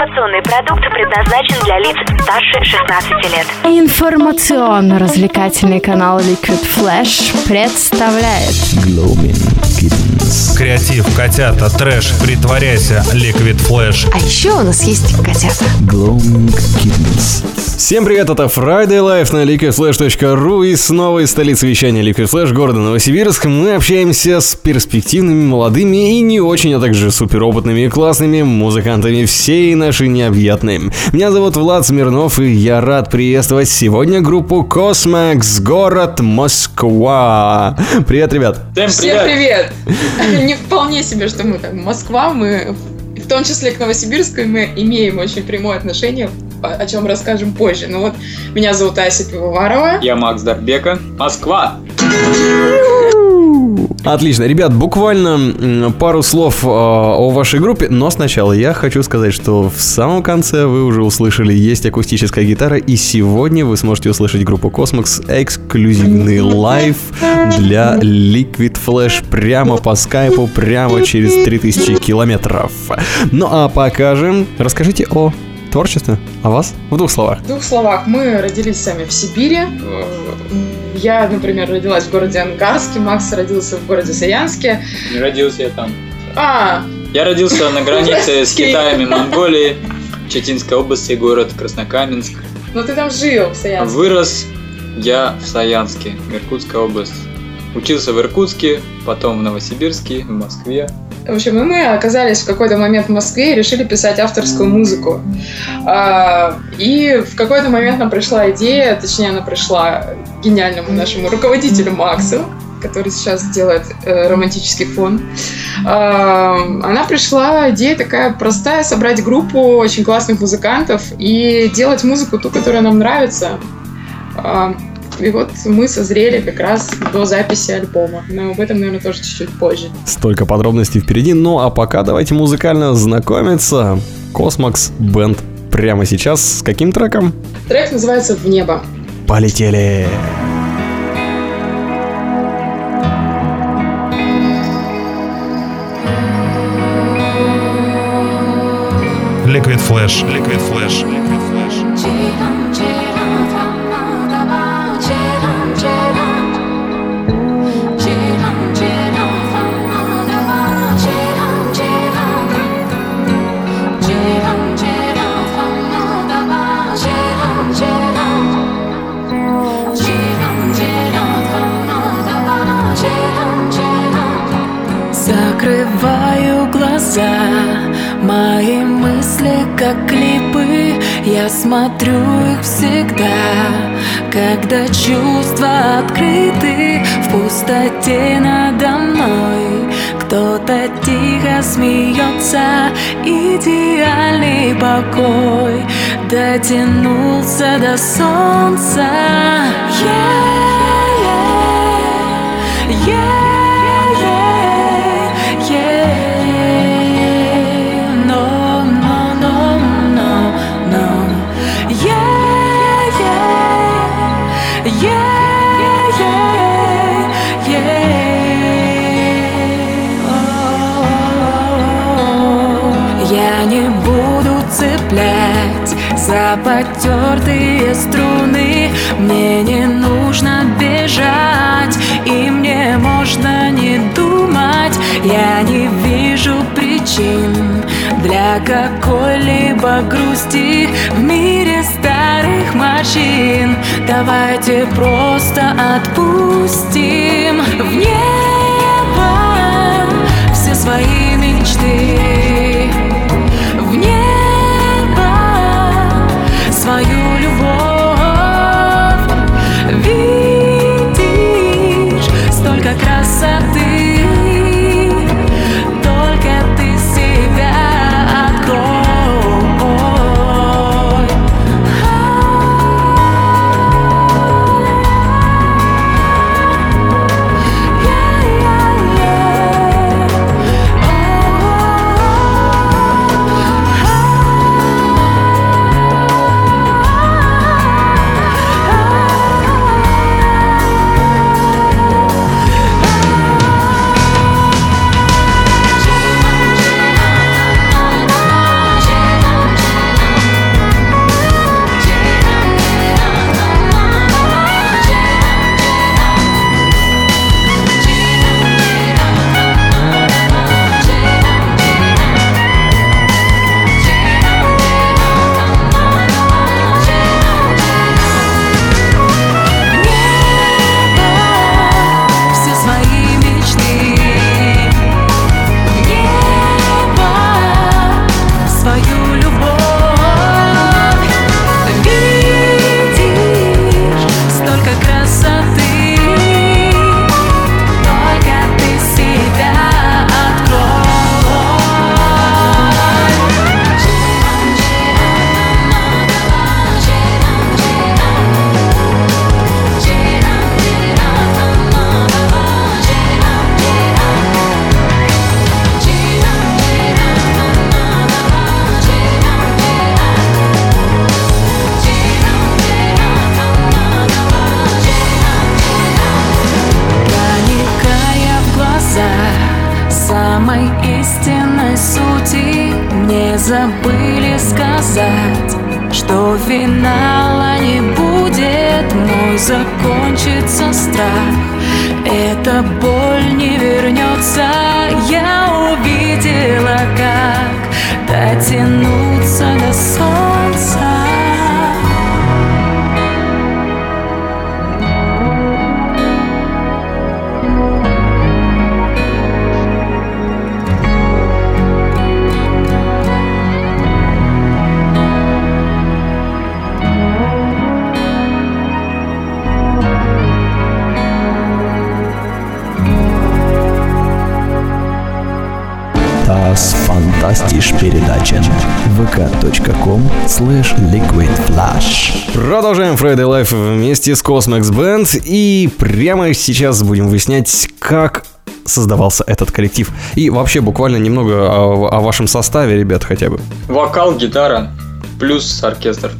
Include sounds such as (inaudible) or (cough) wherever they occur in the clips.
Информационный продукт предназначен для лиц старше 16 лет. Информационно-развлекательный канал Liquid Flash представляет Gloaming Kittens. Креатив, котята, трэш, притворяйся, Liquid Flash. А еще у нас есть котята. Gloaming Kittens. Всем привет, это Friday Life на liquidflash.ru и снова из столицы вещания Liquid Flash города Новосибирск мы общаемся с перспективными, молодыми и не очень, а также суперопытными и классными музыкантами всей нашей необъятной. Меня зовут Влад Смирнов и я рад приветствовать сегодня группу Kosmax, город Москва. Привет, ребят. Всем Всем привет! привет! Ну (laughs) вполне себе, что мы там Москва, мы в том числе к Новосибирску мы имеем очень прямое отношение, о о чем расскажем позже. Ну вот, меня зовут Ася Пивоварова. Я Макс Дарбека. Москва! Отлично. Ребят, буквально пару слов э, о вашей группе, но сначала я хочу сказать, что в самом конце вы уже услышали, есть акустическая гитара, и сегодня вы сможете услышать группу Kosmax эксклюзивный live для Liquid Flash прямо по скайпу, прямо через 3000 километров. Ну а покажем, расскажите о творчестве, о вас в двух словах. В двух словах, мы родились сами в Сибири. Я, например, родилась в городе Ангарске, Макс родился в городе Саянске. Не родился я там. А, Я родился на границе с. Китаем и Монголией. Читинской области, город Краснокаменск. ну ты там жил в Саянске. Вырос я в Саянске, Иркутская область. Учился в Иркутске, потом в Новосибирске, в Москве. В общем, и мы оказались в какой-то момент в Москве и решили писать авторскую музыку. А, И в какой-то момент нам пришла идея, точнее, она пришла гениальному нашему руководителю Максу, который сейчас делает э, романтический фон. А, Она пришла, идея такая простая, собрать группу очень классных музыкантов и делать музыку ту, которая нам нравится. А, И вот мы созрели как раз до записи альбома. Но об этом, наверное, тоже чуть-чуть позже. Столько подробностей впереди, ну а пока давайте музыкально знакомиться. Kosmax Band прямо сейчас с каким треком? Трек называется «В небо». Полетели! Liquid Flash, Liquid Flash, Liquid Flash. Как клипы. Я смотрю их всегда, когда чувства открыты В пустоте надо мной. Кто-то тихо смеется Идеальный покой. Дотянулся до солнца. Yeah, yeah, yeah. За потертые струны. Мне не нужно бежать И мне можно не думать. Я не вижу причин Для какой-либо грусти В мире старых машин. Давайте просто отпустим В небо все свои мечты красоты vk.com slash liquidflash Продолжаем Friday Life вместе с Cosmex Band и прямо сейчас будем выяснять, как создавался этот коллектив. И вообще буквально немного о, о вашем составе, ребят, хотя бы. Вокал, гитара, плюс оркестр.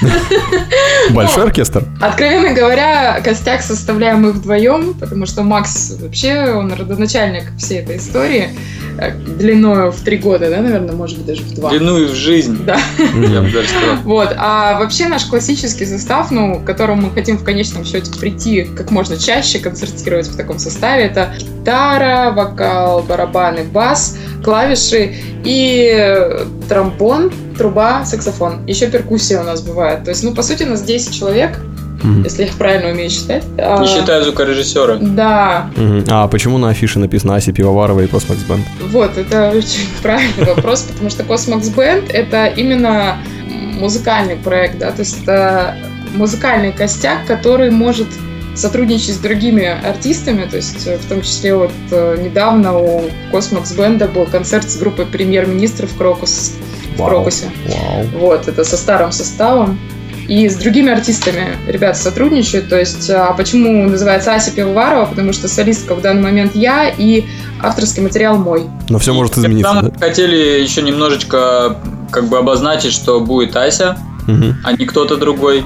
(laughs) Большой оркестр? Откровенно говоря, костяк составляем мы вдвоем, потому что Макс вообще, он родоначальник всей этой истории. Э, Длиною в три года, да, наверное, может быть, даже в два. Длину и в жизнь, Да. я бы даже сказал. Вот, а вообще наш классический состав, ну, к которому мы хотим в конечном счете прийти как можно чаще концертировать в таком составе, это гитара, вокал, барабаны, бас, клавиши и тромбон, труба, саксофон. Еще перкуссия у нас бывает. То есть, ну, по сути, у нас 10 человек, Мгм. если я правильно умею считать. А, Не считая звукорежиссера. Да, Мгм. А почему на афише написано Аси Пивоварова и Cosmex Band? Вот, это очень (laughs) правильный вопрос, потому что Cosmox Band — это именно музыкальный проект, да, то есть это музыкальный костяк, который может сотрудничать с другими артистами, то есть э, в том числе вот э, недавно у Cosmox Band был концерт с группой премьер-министров Крокус в. Крокусе. Вау. Вот, это со старым составом. И с другими артистами ребята сотрудничают. То есть, а почему называется Ася Пивоварова? Потому что солистка в данный момент я и авторский материал мой. Но все может измениться, да? хотели еще немножечко как бы обозначить, что будет Ася, Мгм. а не кто-то другой.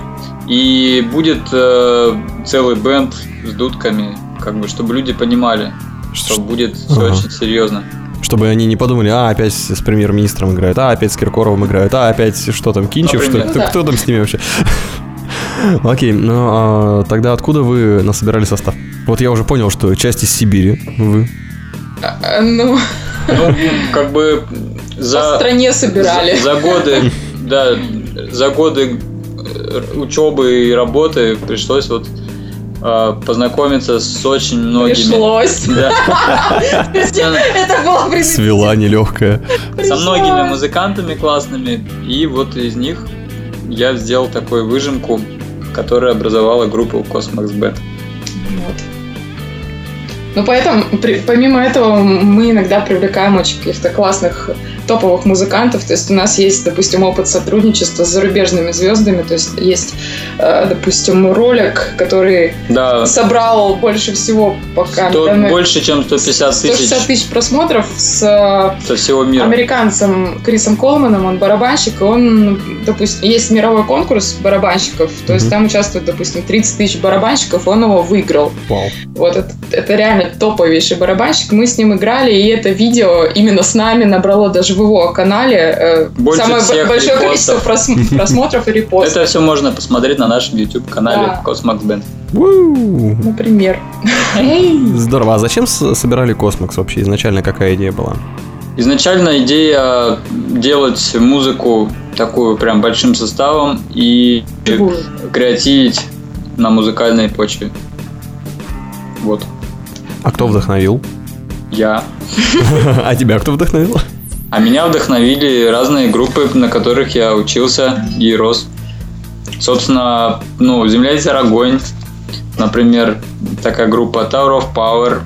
И будет э, целый бенд с дудками, как бы, чтобы люди понимали, что Ш- будет все Ага. очень серьезно. Чтобы они не подумали, а, опять с премьер-министром играют, а, опять с Киркоровым играют, а, опять что там, Кинчев, что. Кто, Да. кто там с ними вообще? (laughs) Окей, ну а тогда откуда вы насобирали состав? Вот я уже понял, что часть из Сибири вы. А, а, Ну, Ну, (laughs) как бы по за, стране собирали. за, за годы, (laughs) да, за годы учебы и работы пришлось вот э, познакомиться с очень многими. Пришлось. Да, (laughs) Это было. Свела нелегкая. со многими музыкантами классными, и вот из них я сделал такую выжимку, которая образовала группу Cosmox Band. Вот. Ну, поэтому, при- помимо этого, мы иногда привлекаем очень каких-то классных топовых музыкантов. То есть у нас есть, допустим, опыт сотрудничества с зарубежными звездами. То есть есть, э, допустим, ролик, который Да, собрал больше всего пока сто- наверное, больше, чем 150 тысяч 160 тысяч просмотров с э, со всего мира. американцем Крисом Колманом, он барабанщик, и он, допустим, есть мировой конкурс барабанщиков, то есть Мгм. там участвует, допустим, 30 тысяч барабанщиков, он его выиграл. Вау. Вот это, это реально топовейший барабанщик, мы с ним играли, и это видео именно с нами набрало даже в его канале э, Больше самое большое репостов. количество прос- (laughs) просмотров и репостов, Это все можно посмотреть на нашем YouTube-канале Да. Kosmax Band. Например. Здорово. А зачем собирали Kosmax вообще? Изначально какая идея была? Изначально идея делать музыку такую прям большим составом и креативить на музыкальной почве. Вот. А кто вдохновил? Я. (laughs) А тебя кто вдохновил? А меня вдохновили разные группы, на которых я учился и рос. Собственно, ну, «Земля и огонь», например, такая группа Tower of Power,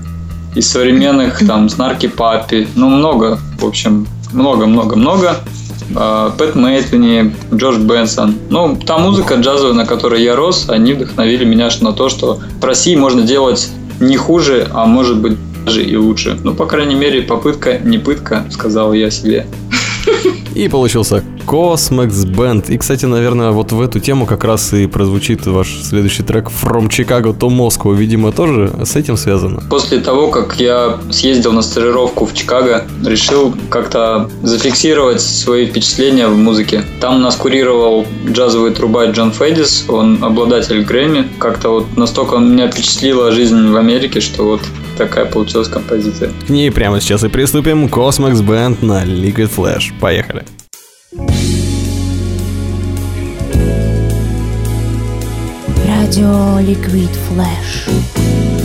из современных (laughs) там Снарки Папи, ну много, в общем, много-много-много. А, Пэт Мэйтвини, Джордж Бенсон. Ну, та музыка джазовая, на которой я рос, они вдохновили меня на то, что в России можно делать не хуже, а может быть даже и лучше. Ну, по крайней мере, попытка не пытка, сказал я себе. И получился Cosmex Band. И, кстати, наверное, вот в эту тему как раз и прозвучит ваш следующий трек From Chicago to Moscow. Видимо, тоже с этим связано. После того, как я съездил на стажировку в Чикаго, решил как-то зафиксировать свои впечатления в музыке. Там нас курировал джазовый трубач Джон Федис, он обладатель Грэмми. Как-то вот настолько меня впечатлила жизнь в Америке, что вот такая получилась композиция. К ней прямо сейчас и приступим. Cosmex Band на Liquid Flash. Поехали. Радио Liquid Flash.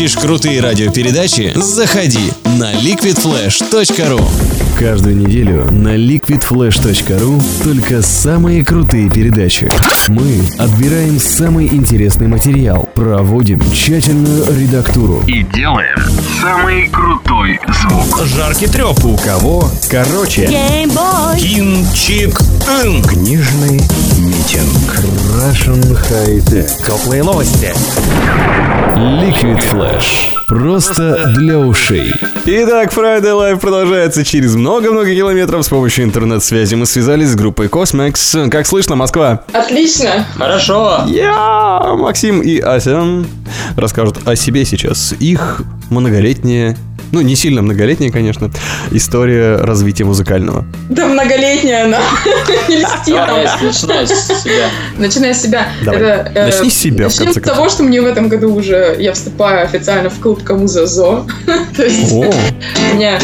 Ищешь крутые радиопередачи? Заходи на liquidflash.ru Каждую неделю на liquidflash.ru только самые крутые передачи. Мы отбираем самый интересный материал, проводим тщательную редактуру. И делаем самый крутой звук. Жаркий треп. У кого? Короче. Кинчик. Ин. Книжный митинг. Russian High Tech. Теплые новости. Liquid Flash. Просто для ушей. Итак, Friday Live продолжается через много-много километров с помощью интернет-связи. Мы связались с группой Cosmex. Как слышно, Москва? Отлично. Хорошо. Я, Максим и Ася расскажут о себе сейчас. Их многолетняя, ну не сильно многолетняя, конечно, история развития музыкального. Да многолетняя она. (laughs) Начинай с себя. Начиная с себя. Э, Начни с себя, Начнем с того, что мне в этом году уже я вступаю официально в клуб Камуза Зо. (laughs) То есть О, (laughs) у меня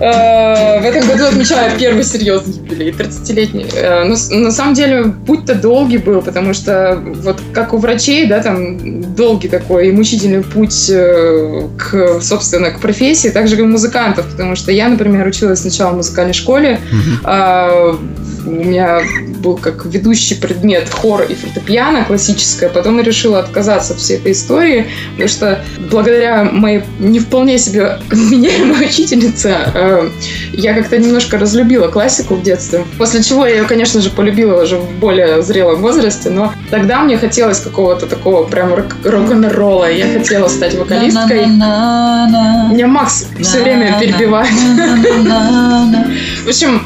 э, в этом году отмечаю первый серьезный юбилей, 30-летний. Э, на самом деле путь-то долгий был, потому что вот как у врачей, да, там долгий такой и мучительный путь к, собственно, к профессии, так же и у музыкантов, потому что я, например, училась сначала в музыкальной школе, а, у меня был как ведущий предмет хор и фортепиано классическое. Потом я решила отказаться от всей этой истории, потому что благодаря моей не вполне себе вменяемой учительнице э, я как-то немножко разлюбила классику в детстве. После чего я ее, конечно же, полюбила уже в более зрелом возрасте, но тогда мне хотелось какого-то такого прям рок- рок-н-ролла. Я хотела стать вокалисткой. Меня Макс все время перебивает. В общем,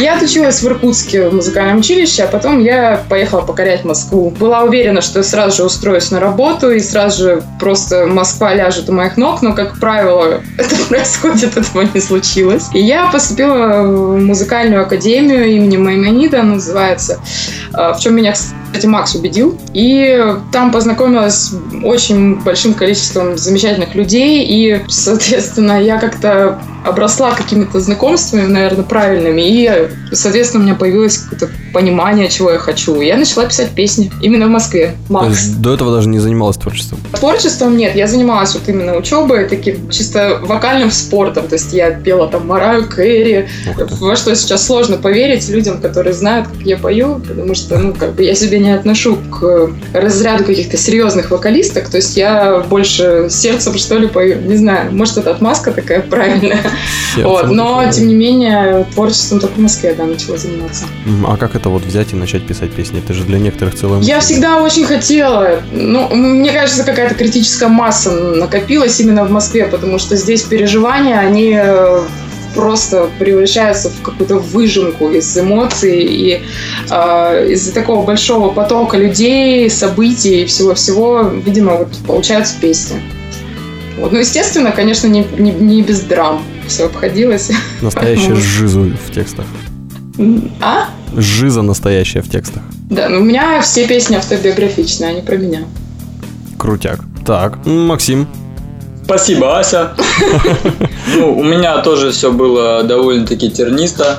я отучилась в Иркутске в музыкальном училище, а потом я поехала покорять Москву. Была уверена, что я сразу же устроюсь на работу, и сразу же просто Москва ляжет у моих ног, но, как правило, (laughs) это происходит, этого не случилось. И я поступила в музыкальную академию имени Маймонида, называется, а, в чем меня, кстати, Макс убедил. И там познакомилась с очень большим количеством замечательных людей, и, соответственно, я как-то обросла какими-то знакомствами, наверное, правильными, и, соответственно, у меня появилось какое-то понимание, чего я хочу. И я начала писать песни именно в Москве. то Макс. есть до этого даже не занималась творчеством. Творчеством нет, я занималась вот именно учебой, таким чисто вокальным спортом. То есть я пела там Мараю Кэрри, во что сейчас сложно поверить людям, которые знают, как я пою, потому что, ну, как бы я себя не отношу к разряду каких-то серьезных вокалисток, то есть я больше сердцем, что ли, пою, не знаю, может, это отмазка такая правильная, Сердцем вот, но, тем не менее, творчеством только в Москве, да, начала заниматься. А как это вот взять и начать писать песни? Это же для некоторых целая Я всегда очень хотела. Ну, мне кажется, какая-то критическая масса накопилась именно в Москве, потому что здесь переживания, они э, просто превращаются в какую-то выжимку из эмоций и э, из-за такого большого потока людей, событий и всего-всего, видимо, вот получаются песни. Вот. Ну, естественно, конечно, не, не, не без драм все обходилось. Настоящая жизу в текстах. А? Жиза настоящая в текстах. Да, ну у меня все песни автобиографичные, они про меня. Крутяк. Так, Максим. Спасибо, Ася. (laughs) Ну, у меня тоже все было довольно-таки тернисто.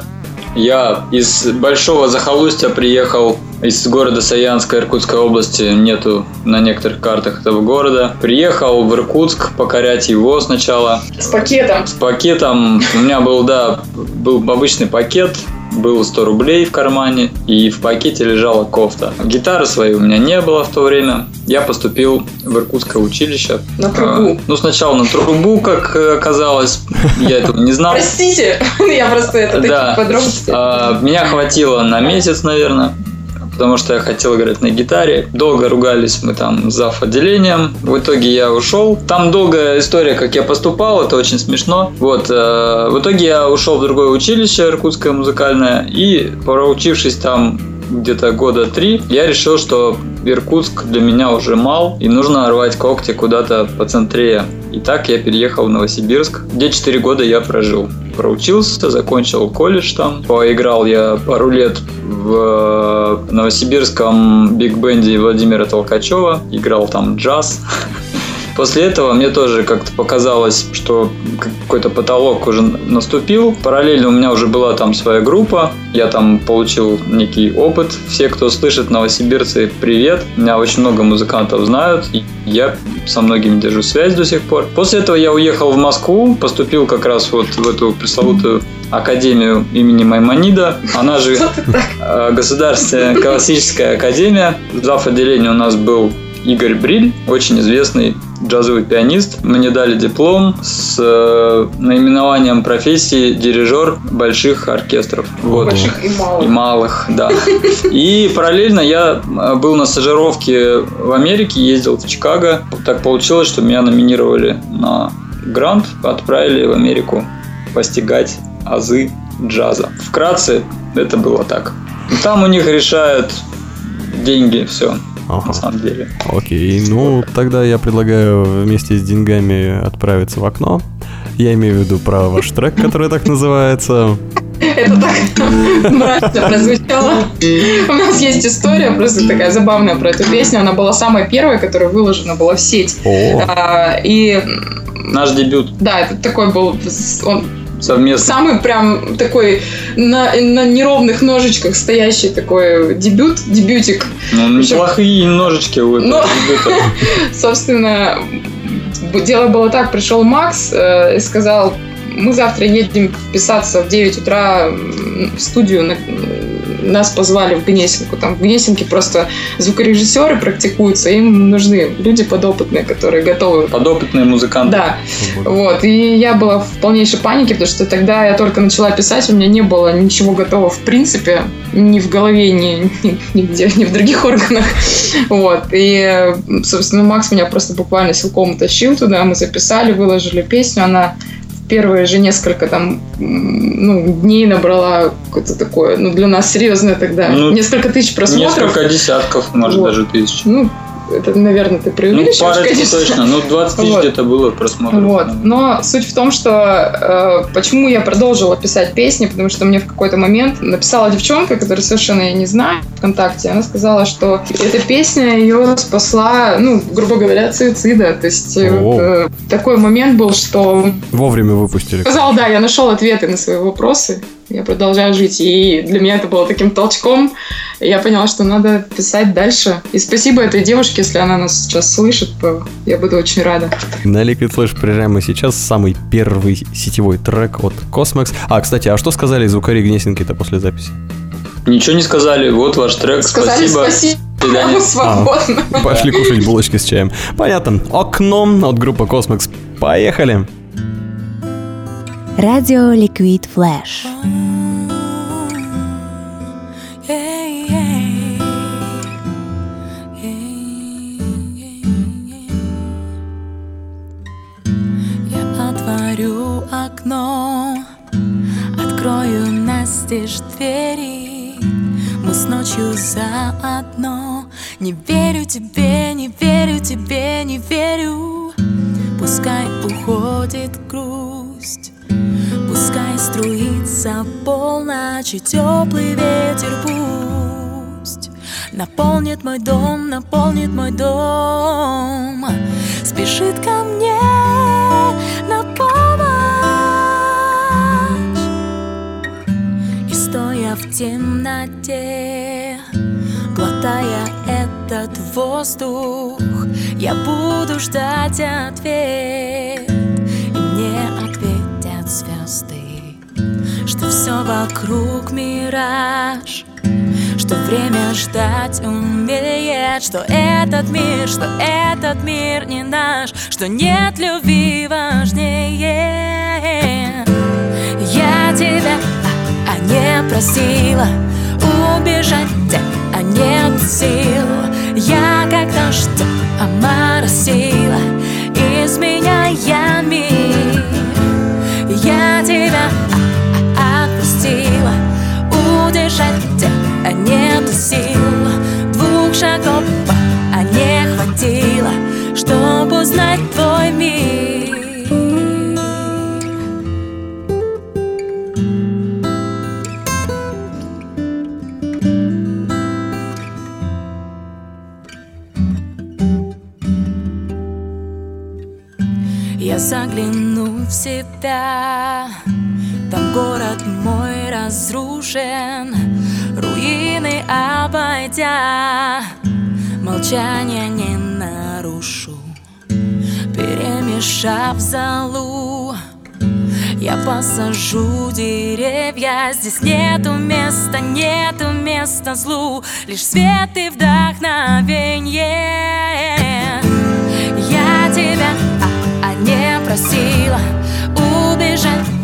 Я из большого захолустья приехал из города Саянска Иркутской области, нету на некоторых картах этого города. Приехал в Иркутск покорять его сначала. С пакетом. С пакетом у меня был, да, был обычный пакет, было 100 рублей в кармане, и в пакете лежала кофта. Гитары своей у меня не было в то время. Я поступил в Иркутское училище. На трубу. А, Ну, сначала на трубу, как оказалось, я этого не знал. Простите, (laughs) я просто это такие подробности. А, Меня хватило на месяц, наверное, потому что я хотел играть на гитаре. Долго ругались мы там с зав. отделением. В итоге я ушел. Там долгая история, как я поступал, это очень смешно. Вот, э, в итоге я ушел в другое училище, Иркутское музыкальное, и проучившись там где-то года три, я решил, что Иркутск для меня уже мал, и нужно рвать когти куда-то поцентрее. И так я переехал в Новосибирск, где 4 года я прожил. Проучился, закончил колледж там. Поиграл я пару лет в новосибирском биг-бенде Владимира Толкачева. Играл там джаз. (laughs) После этого мне тоже как-то показалось, что какой-то потолок уже наступил. Параллельно у меня уже была там своя группа. Я там получил некий опыт. Все, кто слышит новосибирцы, привет. Меня очень много музыкантов знают. И я со многими держу связь до сих пор. После этого я уехал в Москву, поступил как раз вот в эту пресловутую Академию имени Маймонида. Она же э, Государственная классическая академия. Зав. отделения у нас был Игорь Бриль, очень известный джазовый пианист. Мне дали диплом с э, наименованием профессии дирижер больших оркестров. Вот. Больших и малых. И малых, да. И параллельно я э, был на стажировке в Америке, ездил в Чикаго. Так получилось, что меня номинировали на грант, отправили в Америку постигать азы джаза. Вкратце это было так. Там у них решают деньги, все. Ага. На самом деле. Окей, ну тогда я предлагаю вместе с деньгами отправиться в окно. Я имею в виду про ваш трек, который так называется. Это так мрачно прозвучало. У нас есть история просто такая забавная про эту песню. Она была самой первой, которая выложена была в сеть. О, А, И Наш дебют да, это такой был он совместно. самый прям такой на, на неровных ножичках стоящий такой дебют, дебютик. Ну, Причем- неплохие ножички у этого дебюта. (laughs) Собственно, дело было так, пришел Макс э, и сказал, мы завтра едем писаться в 9 утра в студию, на- нас позвали в Гнесинку. Там в Гнесинке просто звукорежиссеры практикуются, им нужны люди подопытные, которые готовы. Подопытные музыканты. Да, вот, и я была в полнейшей панике, потому что тогда я только начала писать, у меня не было ничего готового в принципе, ни в голове, ни, ни- нигде, ни в других (laughs) органах. Вот, и, собственно, Макс меня просто буквально силком утащил туда, мы записали, выложили песню, она первые же несколько там ну, дней набрала какое-то такое, ну, для нас серьезное тогда, Ну, несколько тысяч просмотров. Несколько десятков, может, Вот. даже тысяч. Ну, это, наверное, ты Ну, преувеличиваешь, парочку конечно. точно. Ну, 20 тысяч Вот. где-то было просмотров. Вот. Но суть в том, что э, почему я продолжила писать песни, потому что мне в какой-то момент написала девчонка, которую совершенно я не знаю, ВКонтакте. Она сказала, что эта песня ее спасла, ну, грубо говоря, от суицида. То есть э, О. вот, э, такой момент был, что вовремя выпустили. сказал, да, я нашел ответы на свои вопросы. Я продолжаю жить. И для меня это было таким толчком. Я поняла, что надо писать дальше. И спасибо этой девушке, если она нас сейчас слышит, то я буду очень рада. На Liquid Flash прямо сейчас самый первый сетевой трек от Cosmex. А, кстати, а что сказали звукари Гнесинки-то после записи? Ничего не сказали. Вот ваш трек. Сказали Спасибо. спасибо. (laughs) Свободно. Пошли кушать булочки с чаем. Понятно. Окно от группы Cosmex. Поехали. Радио Liquid Flash. Я отворю окно, открою настежь двери. Мы с ночью заодно. Не верю тебе, не верю тебе, не верю. Пускай уходит грусть, пускай струится полночь теплый ветер пусть наполнит мой дом, наполнит мой дом, спешит ко мне на помощь. И стоя в темноте, глотая этот воздух, я буду ждать ответ, что все вокруг мираж. Что время ждать умеет Что этот мир, что этот мир не наш Что нет любви важнее Я тебя, а, а не просила Убежать, а нет сил Я как дождь оморосила Изменяя мир Я тебя а, а, Удержать а нет сил. Двух шагов, а не хватило Чтобы узнать твой мир. Я загляну в себя Там город мой разрушен Руины обойдя. Молчание не нарушу Перемешав залу. Я посажу деревья Здесь нету места, нету места злу Лишь свет и вдохновенье. Я тебя, а, а не просила Убежать,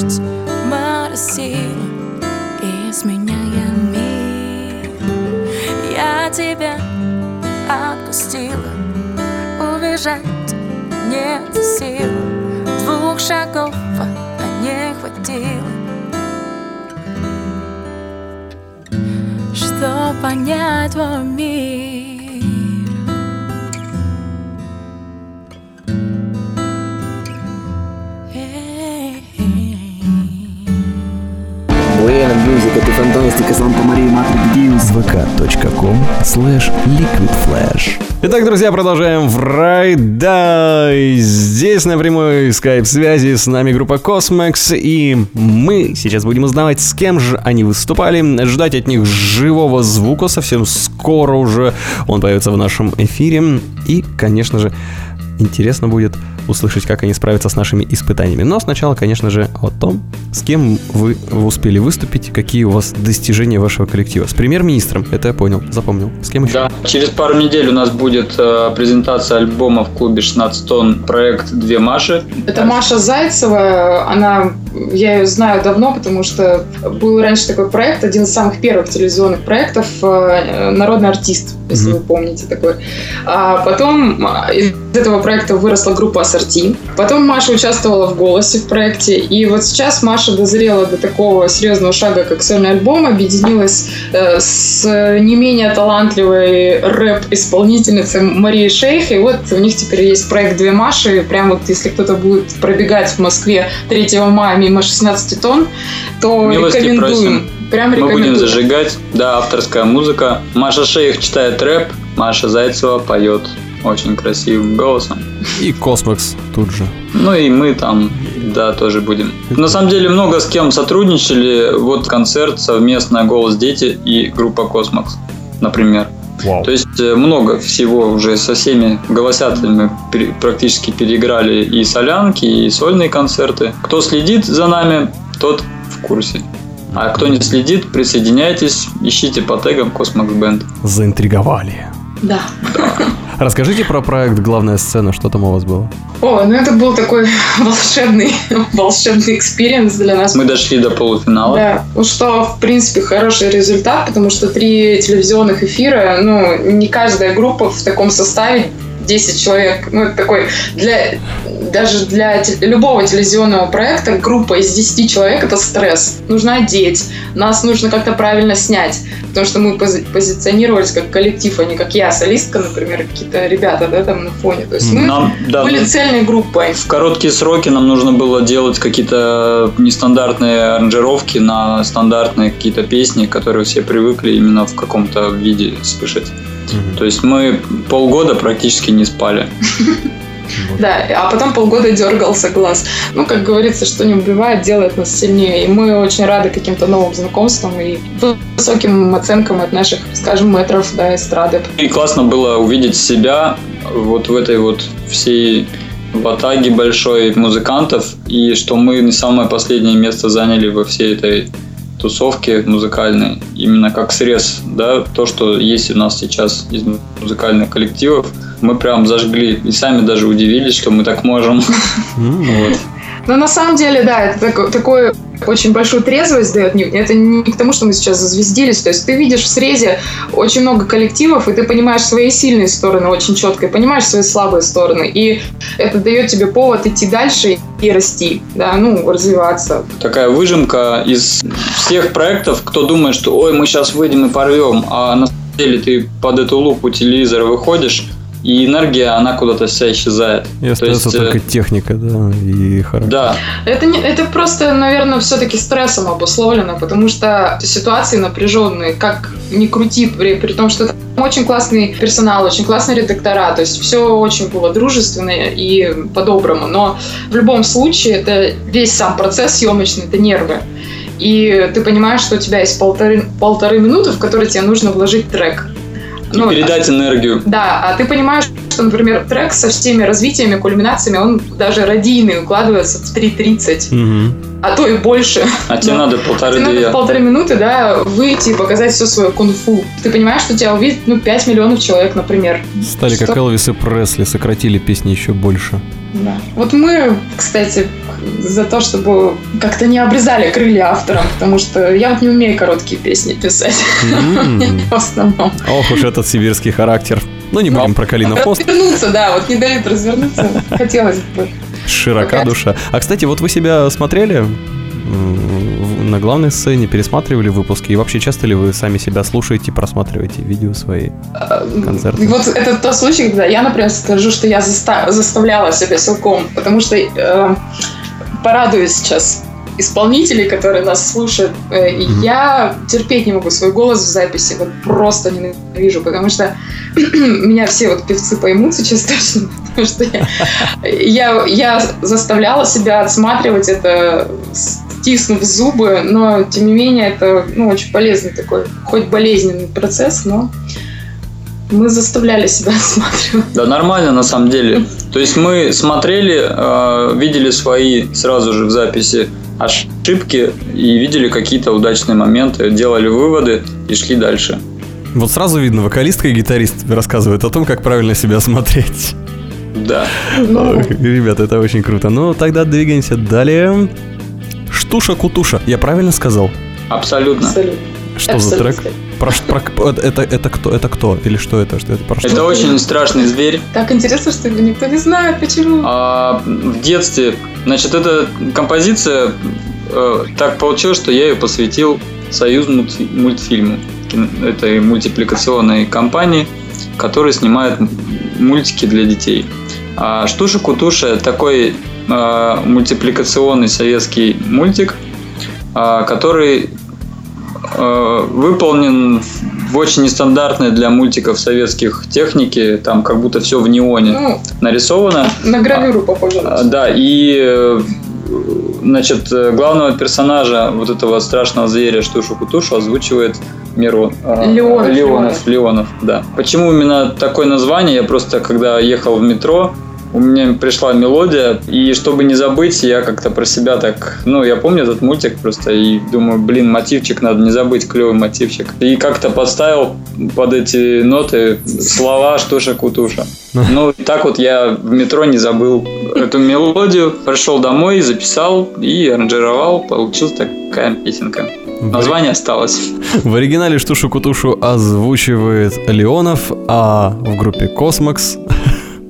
дождь моросила Изменяя мир. Я тебя отпустила. Убежать нет сил Двух шагов, а не хватило. Что понять твой мир Buena musica, tu fantastica, Santa Maria, Mater Deus. vk.com slash liquidflash Итак, друзья, продолжаем в райда. Здесь на прямой скайп-связи с нами группа Cosmex, и мы сейчас будем узнавать, с кем же они выступали, ждать от них живого звука совсем скоро уже он появится в нашем эфире, и, конечно же, интересно будет услышать, как они справятся с нашими испытаниями. Но сначала, конечно же, о том, с кем вы успели выступить, какие у вас достижения вашего коллектива. С премьер-министром, это я понял, запомнил. С кем еще? Да, через пару недель у нас будет э, презентация альбома в клубе 16 тонн проект «Две Маши». Это Маша Зайцева, она, я ее знаю давно, потому что был раньше такой проект, один из самых первых телевизионных проектов э, «Народный артист», если Мгм. вы помните такой. А потом а, из этого проекта выросла группа Ассорти. Потом Маша участвовала в «Голосе» в проекте, и вот сейчас Маша дозрела до такого серьезного шага, как сольный альбом, объединилась э, с не менее талантливой рэп-исполнительницей Марией Шейх, и вот у них теперь есть проект «Две Маши», прям вот если кто-то будет пробегать в Москве 3 мая мимо 16 тонн, то Милости рекомендуем. просим. Прям Мы будем зажигать, да, авторская музыка. Маша Шейх читает рэп, Маша Зайцева поет очень красивым голосом. И Kosmax тут же. Ну и мы там, да, тоже будем. На самом деле много с кем сотрудничали. Вот концерт совместно «Голос дети» и группа «Kosmax», например. Вау. То есть э, много всего уже со всеми голосятами практически переиграли и солянки, и сольные концерты. Кто следит за нами, тот в курсе. А кто не следит, присоединяйтесь, ищите по тегам Kosmax Band. Заинтриговали. Да. Расскажите про проект «Главная сцена», что там у вас было? О, ну это был такой (laughs) волшебный, волшебный experience для нас. Мы дошли до полуфинала. Да, ну что, в принципе, хороший результат, потому что три телевизионных эфира, ну, не каждая группа в таком составе 10 человек, ну, это такой, для, даже для те- любого телевизионного проекта группа из 10 человек это стресс. Нужно одеть, нас нужно как-то правильно снять, потому что мы пози- позиционировались как коллектив, а не как я, солистка, например, какие-то ребята, да, там на фоне. То есть мы Нам, да, были ну, цельной группой. В короткие сроки нам нужно было делать какие-то нестандартные аранжировки на стандартные какие-то песни, которые все привыкли именно в каком-то виде слышать. То есть мы полгода практически не спали. Да, а потом полгода дергался глаз. Ну, как говорится, что не убивает, делает нас сильнее. И мы очень рады каким-то новым знакомствам и высоким оценкам от наших, скажем, метров, да, эстрады. И классно было увидеть себя вот в этой вот всей в Атаге большой музыкантов, и что мы самое последнее место заняли во всей этой тусовке музыкальной, именно как срез, да, то, что есть у нас сейчас из музыкальных коллективов, мы прям зажгли и сами даже удивились, что мы так можем. Вот. Но на самом деле, да, это такой, такой очень большую трезвость дает. Не- Это не к тому, что мы сейчас зазвездились. То есть ты видишь в срезе очень много коллективов, и ты понимаешь свои сильные стороны очень четко, и понимаешь свои слабые стороны. И это дает тебе повод идти дальше и расти, да, ну, развиваться. Такая выжимка из всех проектов, кто думает, что ой, мы сейчас выйдем и порвем, а на самом деле ты под эту лупу телевизора выходишь, и энергия, она куда-то вся исчезает. И То остается есть, э, только техника, да, и характер. Да, Это, не, это просто, наверное, все-таки стрессом обусловлено, потому что ситуации напряженные, как ни крути, при, при том, что там очень классный персонал, очень классные редактора, то есть все очень было дружественно и по-доброму, но в любом случае это весь сам процесс съемочный, это нервы. И ты понимаешь, что у тебя есть полторы, полторы минуты, в которые тебе нужно вложить трек. Ну, передать энергию. Да, а ты понимаешь, что, например, трек со всеми развитиями, кульминациями, он даже радийный укладывается в 3.30, Мгм. а то и больше. А тебе надо Тебе полторы-две. надо в полторы минуты, да, выйти и показать все свое кунг-фу. Ты понимаешь, что тебя увидит, ну, 5 миллионов человек, например. Стали как Что? Элвис и Пресли, сократили песни еще больше. Да. Вот мы, кстати, за то, чтобы как-то не обрезали крылья авторам, потому что я вот не умею короткие песни писать. М. (laughs) В основном. Ох уж этот сибирский характер. Ну, не будем про Калинов мост. Развернуться, да, вот не дают развернуться. Хотелось бы. Широка душа. А, кстати, вот вы себя смотрели на главной сцене, пересматривали выпуски? И вообще, часто ли вы сами себя слушаете, просматриваете видео свои? Концерты. И Вот это тот случай, когда я, например, скажу, что я заста- заставляла себя силком, потому что э, порадую сейчас исполнителей, которые нас слушают. И Я терпеть не могу свой голос в записи, вот просто ненавижу, потому что (clears throat) меня все вот певцы поймут сейчас (laughs) точно, потому что я, я, я заставляла себя отсматривать это, стиснув зубы, но тем не менее это ну, очень полезный такой, хоть болезненный процесс, но мы заставляли себя (laughs) отсматривать. Да нормально на самом деле. То есть мы смотрели, э, видели свои сразу же в записи ошибки и видели какие-то удачные моменты, делали выводы и шли дальше. Вот сразу видно, вокалистка и гитарист рассказывают о том, как правильно себя смотреть. Да. Ну, Ребята, это очень круто. Ну, тогда двигаемся далее. Штуша-кутуша. Я правильно сказал? Абсолютно. абсолютно. Что за трек? Про, про- это, это кто? Это кто? Или что это? Что это про что? Это очень страшный зверь. Так интересно, что его никто не знает, почему. А, в детстве, значит, эта композиция э, так получилось, что я ее посвятил Союз мультфильму, этой мультипликационной компании, которая снимает мультики для детей. А Штуша Кутуша такой э, мультипликационный советский мультик, а, который э, выполнен в очень нестандартной для мультиков советских технике, там как будто все в неоне Ну, нарисовано. на гравюру похоже. А, Да, и э, значит, э, главного персонажа вот этого страшного зверя Штушу-Кутушу озвучивает Мирон. э, Леонов, Леонов. Леонов, да. Почему именно такое название? Я просто, когда ехал в метро, у меня пришла мелодия, и чтобы не забыть, я как-то про себя так, ну, я помню этот мультик просто, и думаю, блин, мотивчик надо не забыть, клевый мотивчик. И как-то подставил под эти ноты слова Штуша-Кутуша. (laughs) Ну, так вот я в метро не забыл эту мелодию, пришел домой, записал и аранжировал, получилась такая песенка. Название осталось. В оригинале Штушу-Кутушу озвучивает Леонов, а в группе Kosmax...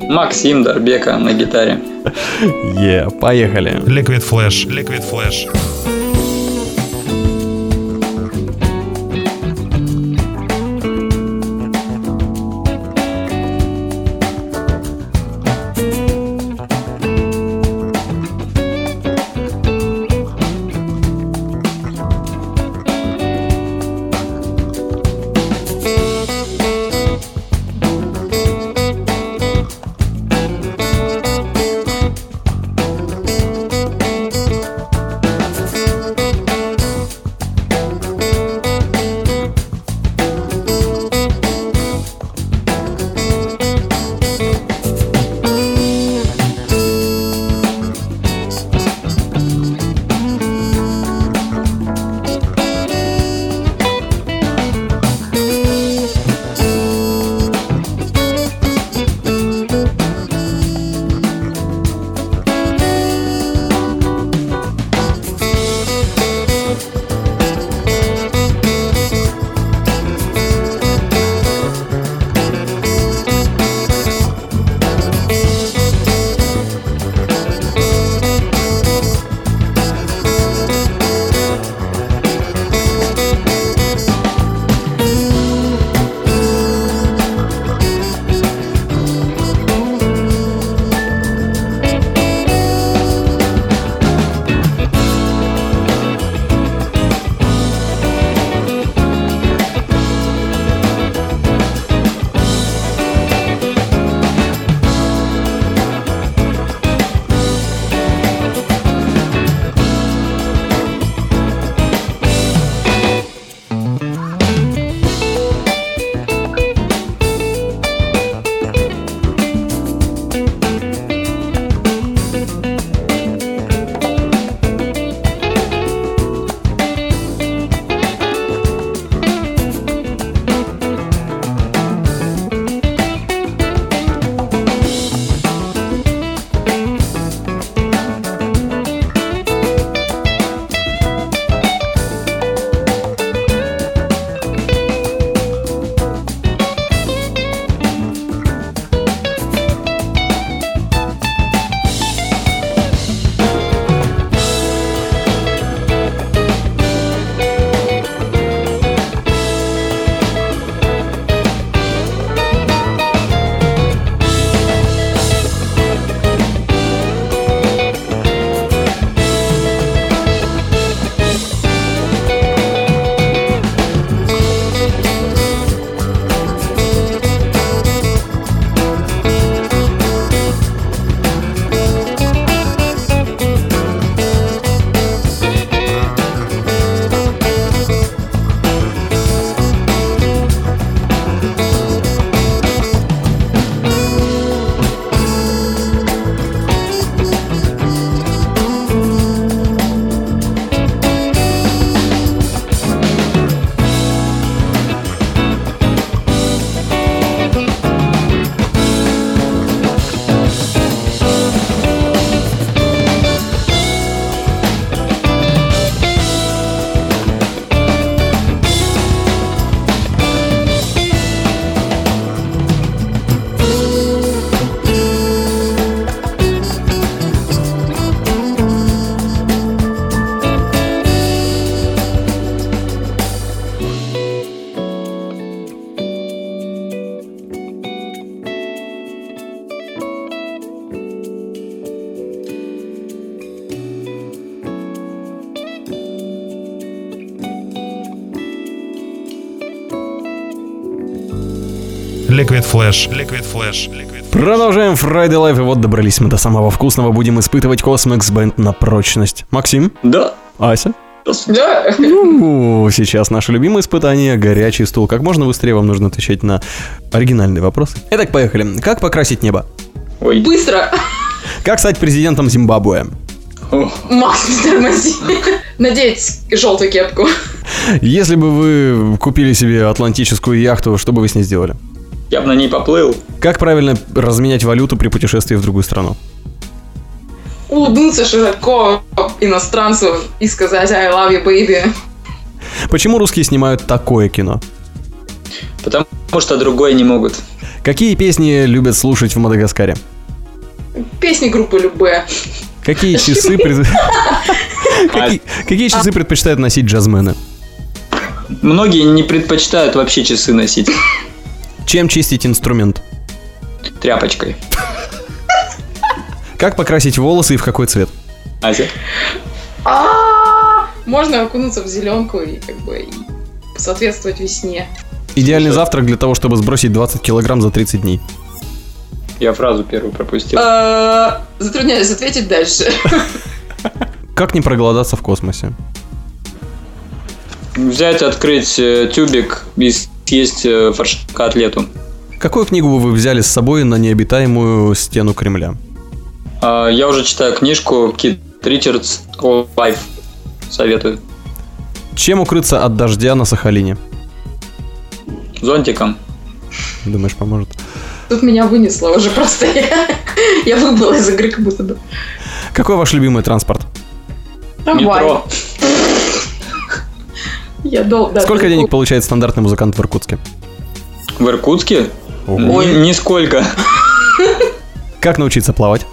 Максим Дарбека на гитаре. Е, поехали. Liquid Flash. Liquid Flash. Liquid Flash. Liquid Flash. Продолжаем Friday Life, и вот добрались мы до самого вкусного. Будем испытывать Cosmix Band на прочность. Максим? Да. Ася? Да. Ну, сейчас наше любимое испытание – горячий стул. Как можно быстрее вам нужно отвечать на оригинальные вопросы. Итак, поехали. Как покрасить небо? Ой. Быстро. Как стать президентом Зимбабве? Макс, не тормози. Надеть желтую кепку. Если бы вы купили себе атлантическую яхту, что бы вы с ней сделали? Я бы на ней поплыл. Как правильно разменять валюту при путешествии в другую страну? Улыбнуться широко иностранцу и сказать I love you, baby. Почему русские снимают такое кино? Потому что другое не могут. Какие песни любят слушать в Мадагаскаре? Песни группы Любе. Какие часы (laughs) Какие- Какие часы предпочитают носить джазмены? Многие не предпочитают вообще часы носить Чем чистить инструмент? тряпочкой. Как покрасить волосы и в какой цвет? Ася? А, Можно окунуться в зеленку и как бы соответствовать весне. Идеальный завтрак для того, чтобы сбросить 20 килограмм за 30 дней. Я фразу первую пропустил. А, Затрудняюсь ответить дальше. Как не проголодаться в космосе? Взять, открыть э, тюбик и съесть э, фарш котлету. Какую книгу бы вы взяли с собой на необитаемую стену Кремля? А, Я уже читаю книжку Кит Ричардс Life. Советую. Чем укрыться от дождя на Сахалине? Зонтиком. Думаешь, поможет? Тут меня вынесло уже просто. Я, я выбыла из игры как будто бы. Какой ваш любимый транспорт? Трамвай. Метро. Я дол- да, Сколько денег получает стандартный музыкант в Иркутске? В Иркутске? Ни- Нисколько. (laughs) Как научиться плавать?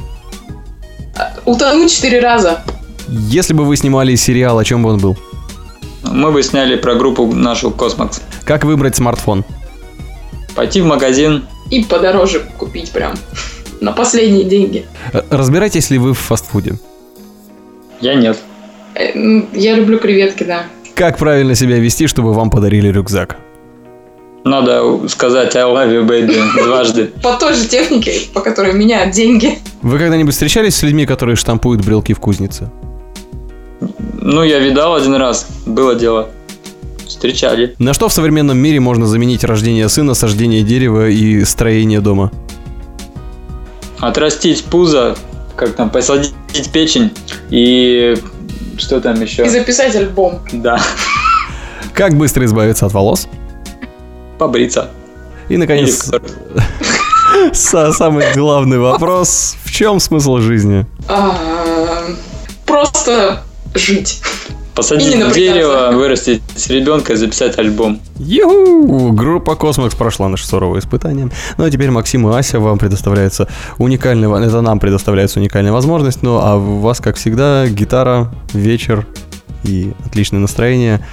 Утонуть четыре раза. Если бы вы снимали сериал, о чем бы он был? Мы бы сняли про группу нашу Kosmax. Как выбрать смартфон? Пойти в магазин. И подороже купить прям. (laughs) На последние деньги. Э, Разбираетесь ли вы в фастфуде? Я нет. Э, Я люблю креветки, да. Как правильно себя вести, чтобы вам подарили рюкзак? Надо сказать I love you, baby дважды. (laughs) По той же технике, по которой меняют деньги. Вы когда-нибудь встречались с людьми, которые штампуют брелки в кузнице? Ну, я видал один раз. Было дело. Встречали. На что в современном мире можно заменить рождение сына, сождение дерева и строение дома? Отрастить пузо, как там, посадить печень и что там еще? И записать альбом. Да, Как быстро избавиться от волос? побриться. И, наконец, са- самый главный вопрос. В чем смысл жизни? А, Просто жить. Посадить напрягаться. дерево, вырастить ребенка и записать альбом. Ю! Группа Kosmax прошла наше суровое испытание. Ну а теперь Максим и Ася вам предоставляется уникальная... Это нам предоставляется уникальная возможность. Ну а у вас, как всегда, гитара, вечер и отличное настроение.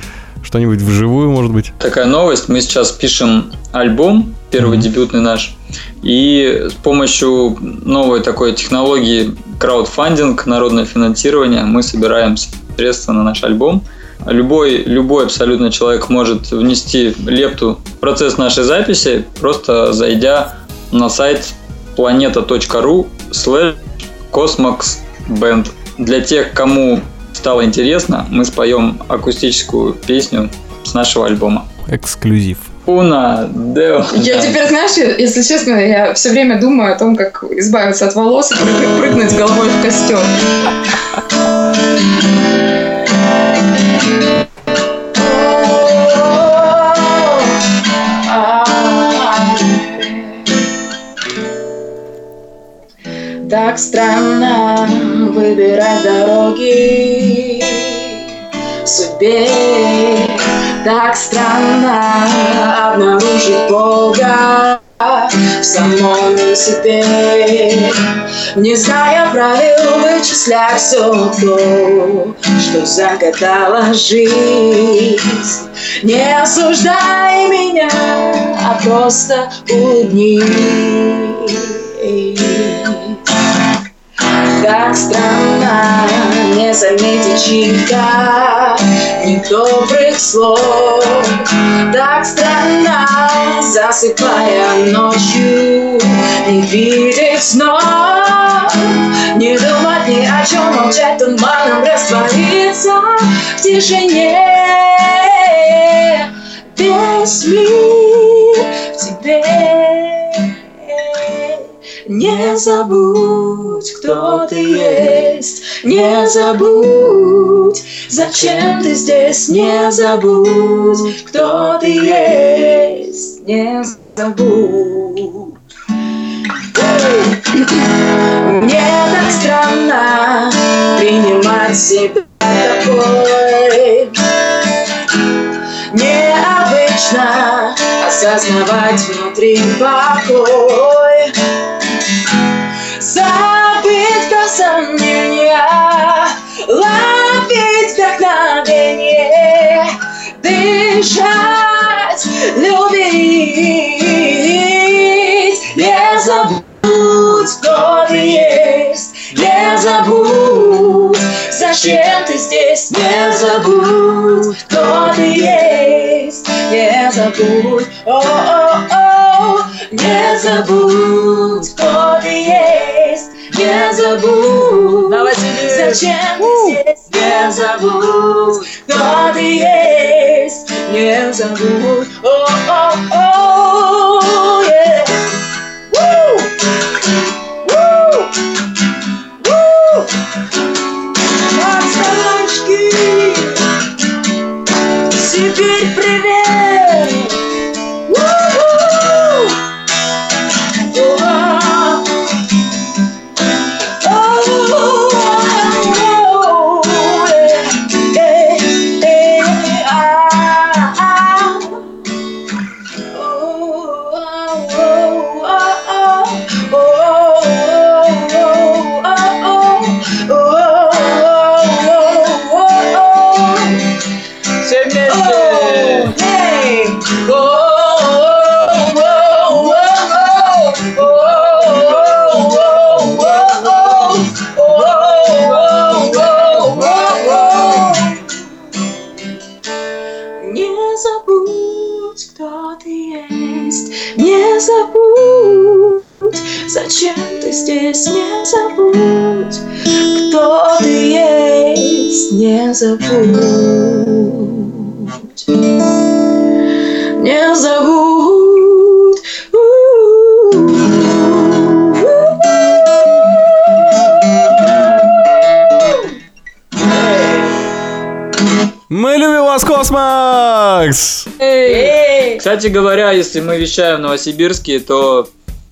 Что-нибудь вживую, может быть? Такая новость. Мы сейчас пишем альбом, первый дебютный наш. И с помощью новой такой технологии краудфандинг, народное финансирование, мы собираем средства на наш альбом. Любой, любой абсолютно человек может внести лепту в процесс нашей записи, просто зайдя на сайт planeta.ru slash cosmoxband. Для тех, кому стало интересно, мы споем акустическую песню с нашего альбома. Эксклюзив. Уна, део. Я теперь, знаешь, если честно, я все время думаю о том, как избавиться от волос и прыг- прыгнуть головой в костер. Так странно выбирать дороги судьбе. Так странно обнаружить Бога в самом себе. Не зная правил, вычислять все то, что загадала жизнь. Не осуждай меня, а просто улыбнись. Так странно не заметить чьих-то недобрых слов. Так странно, засыпая ночью Не видеть снов. Не думать ни о чем, молчать туманом Раствориться в тишине. Весь мир в тебе не забудь, кто ты есть, не забудь, зачем ты здесь, не забудь, кто ты есть, не забудь. Мне так странно принимать себя такой, необычно осознавать внутри покой. Забыть про сомнения, ловить вдохновение, дышать, любить. Не забудь, кто ты есть, не забудь, зачем ты здесь, не забудь, кто ты есть, не забудь, о-о-о, не забудь, кто ты есть, забудь, зачем ты здесь, не забудь, кто ты есть, не забудь, о-о-о, здесь, не забудь, кто ты есть, не забудь, не забудь. Мы любим вас, Космос! Кстати говоря, если мы вещаем в Новосибирске, то,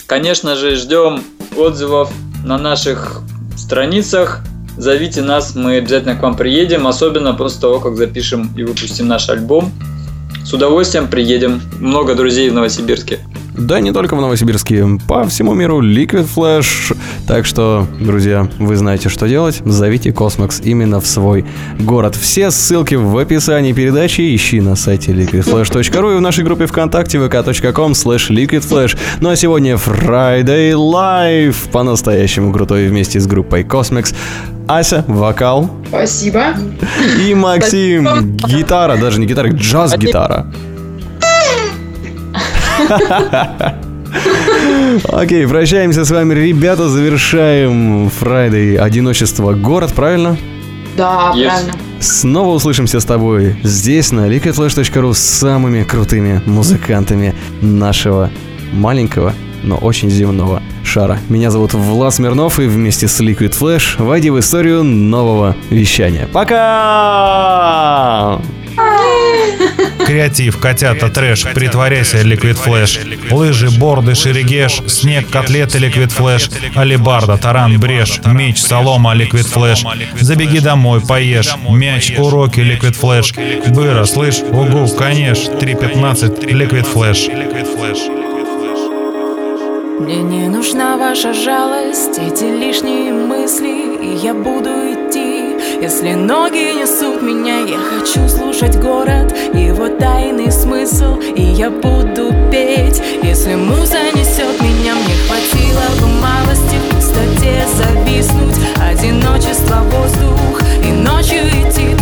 конечно же, ждем отзывов на наших страницах. Зовите нас, мы обязательно к вам приедем, особенно после того, как запишем и выпустим наш альбом. С удовольствием приедем. Много друзей в Новосибирске. Да, не только в Новосибирске, по всему миру Liquid Flash. Так что, друзья, вы знаете, что делать. Зовите Kosmax именно в свой город. Все ссылки в описании передачи. Ищи на сайте liquidflash.ru и в нашей группе ВКонтакте vk.com slash liquidflash. Ну а сегодня Friday Live. По-настоящему крутой вместе с группой Kosmax. Ася, вокал. Спасибо. И Максим, гитара, даже не гитара, джаз-гитара. Окей, прощаемся с вами, ребята, завершаем Friday Одиночество город, правильно? Да, Yes. правильно. Снова услышимся с тобой здесь, на liquidflash.ru с самыми крутыми музыкантами нашего маленького, но очень земного шара. Меня зовут Влад Смирнов, и вместе с Liquid Flash войди в историю нового вещания. Пока! Креатив, котята, трэш, притворяйся, Liquid Flash. Лыжи, борды, шерегеш, снег, котлеты, Liquid Flash. Алибарда, таран, брешь, меч, солома, Liquid Flash. Забеги домой, поешь, мяч, уроки, Liquid Flash. Быра, слышь, угу, конечно, 3.15, Liquid Flash. Мне не нужна ваша жалость, эти лишние мысли, и я буду. Если ноги несут меня, я хочу слушать город, его тайный смысл, и я буду петь. Если муза несет меня, мне хватило бы малости в пустоте зависнуть Одиночество воздух И ночью идти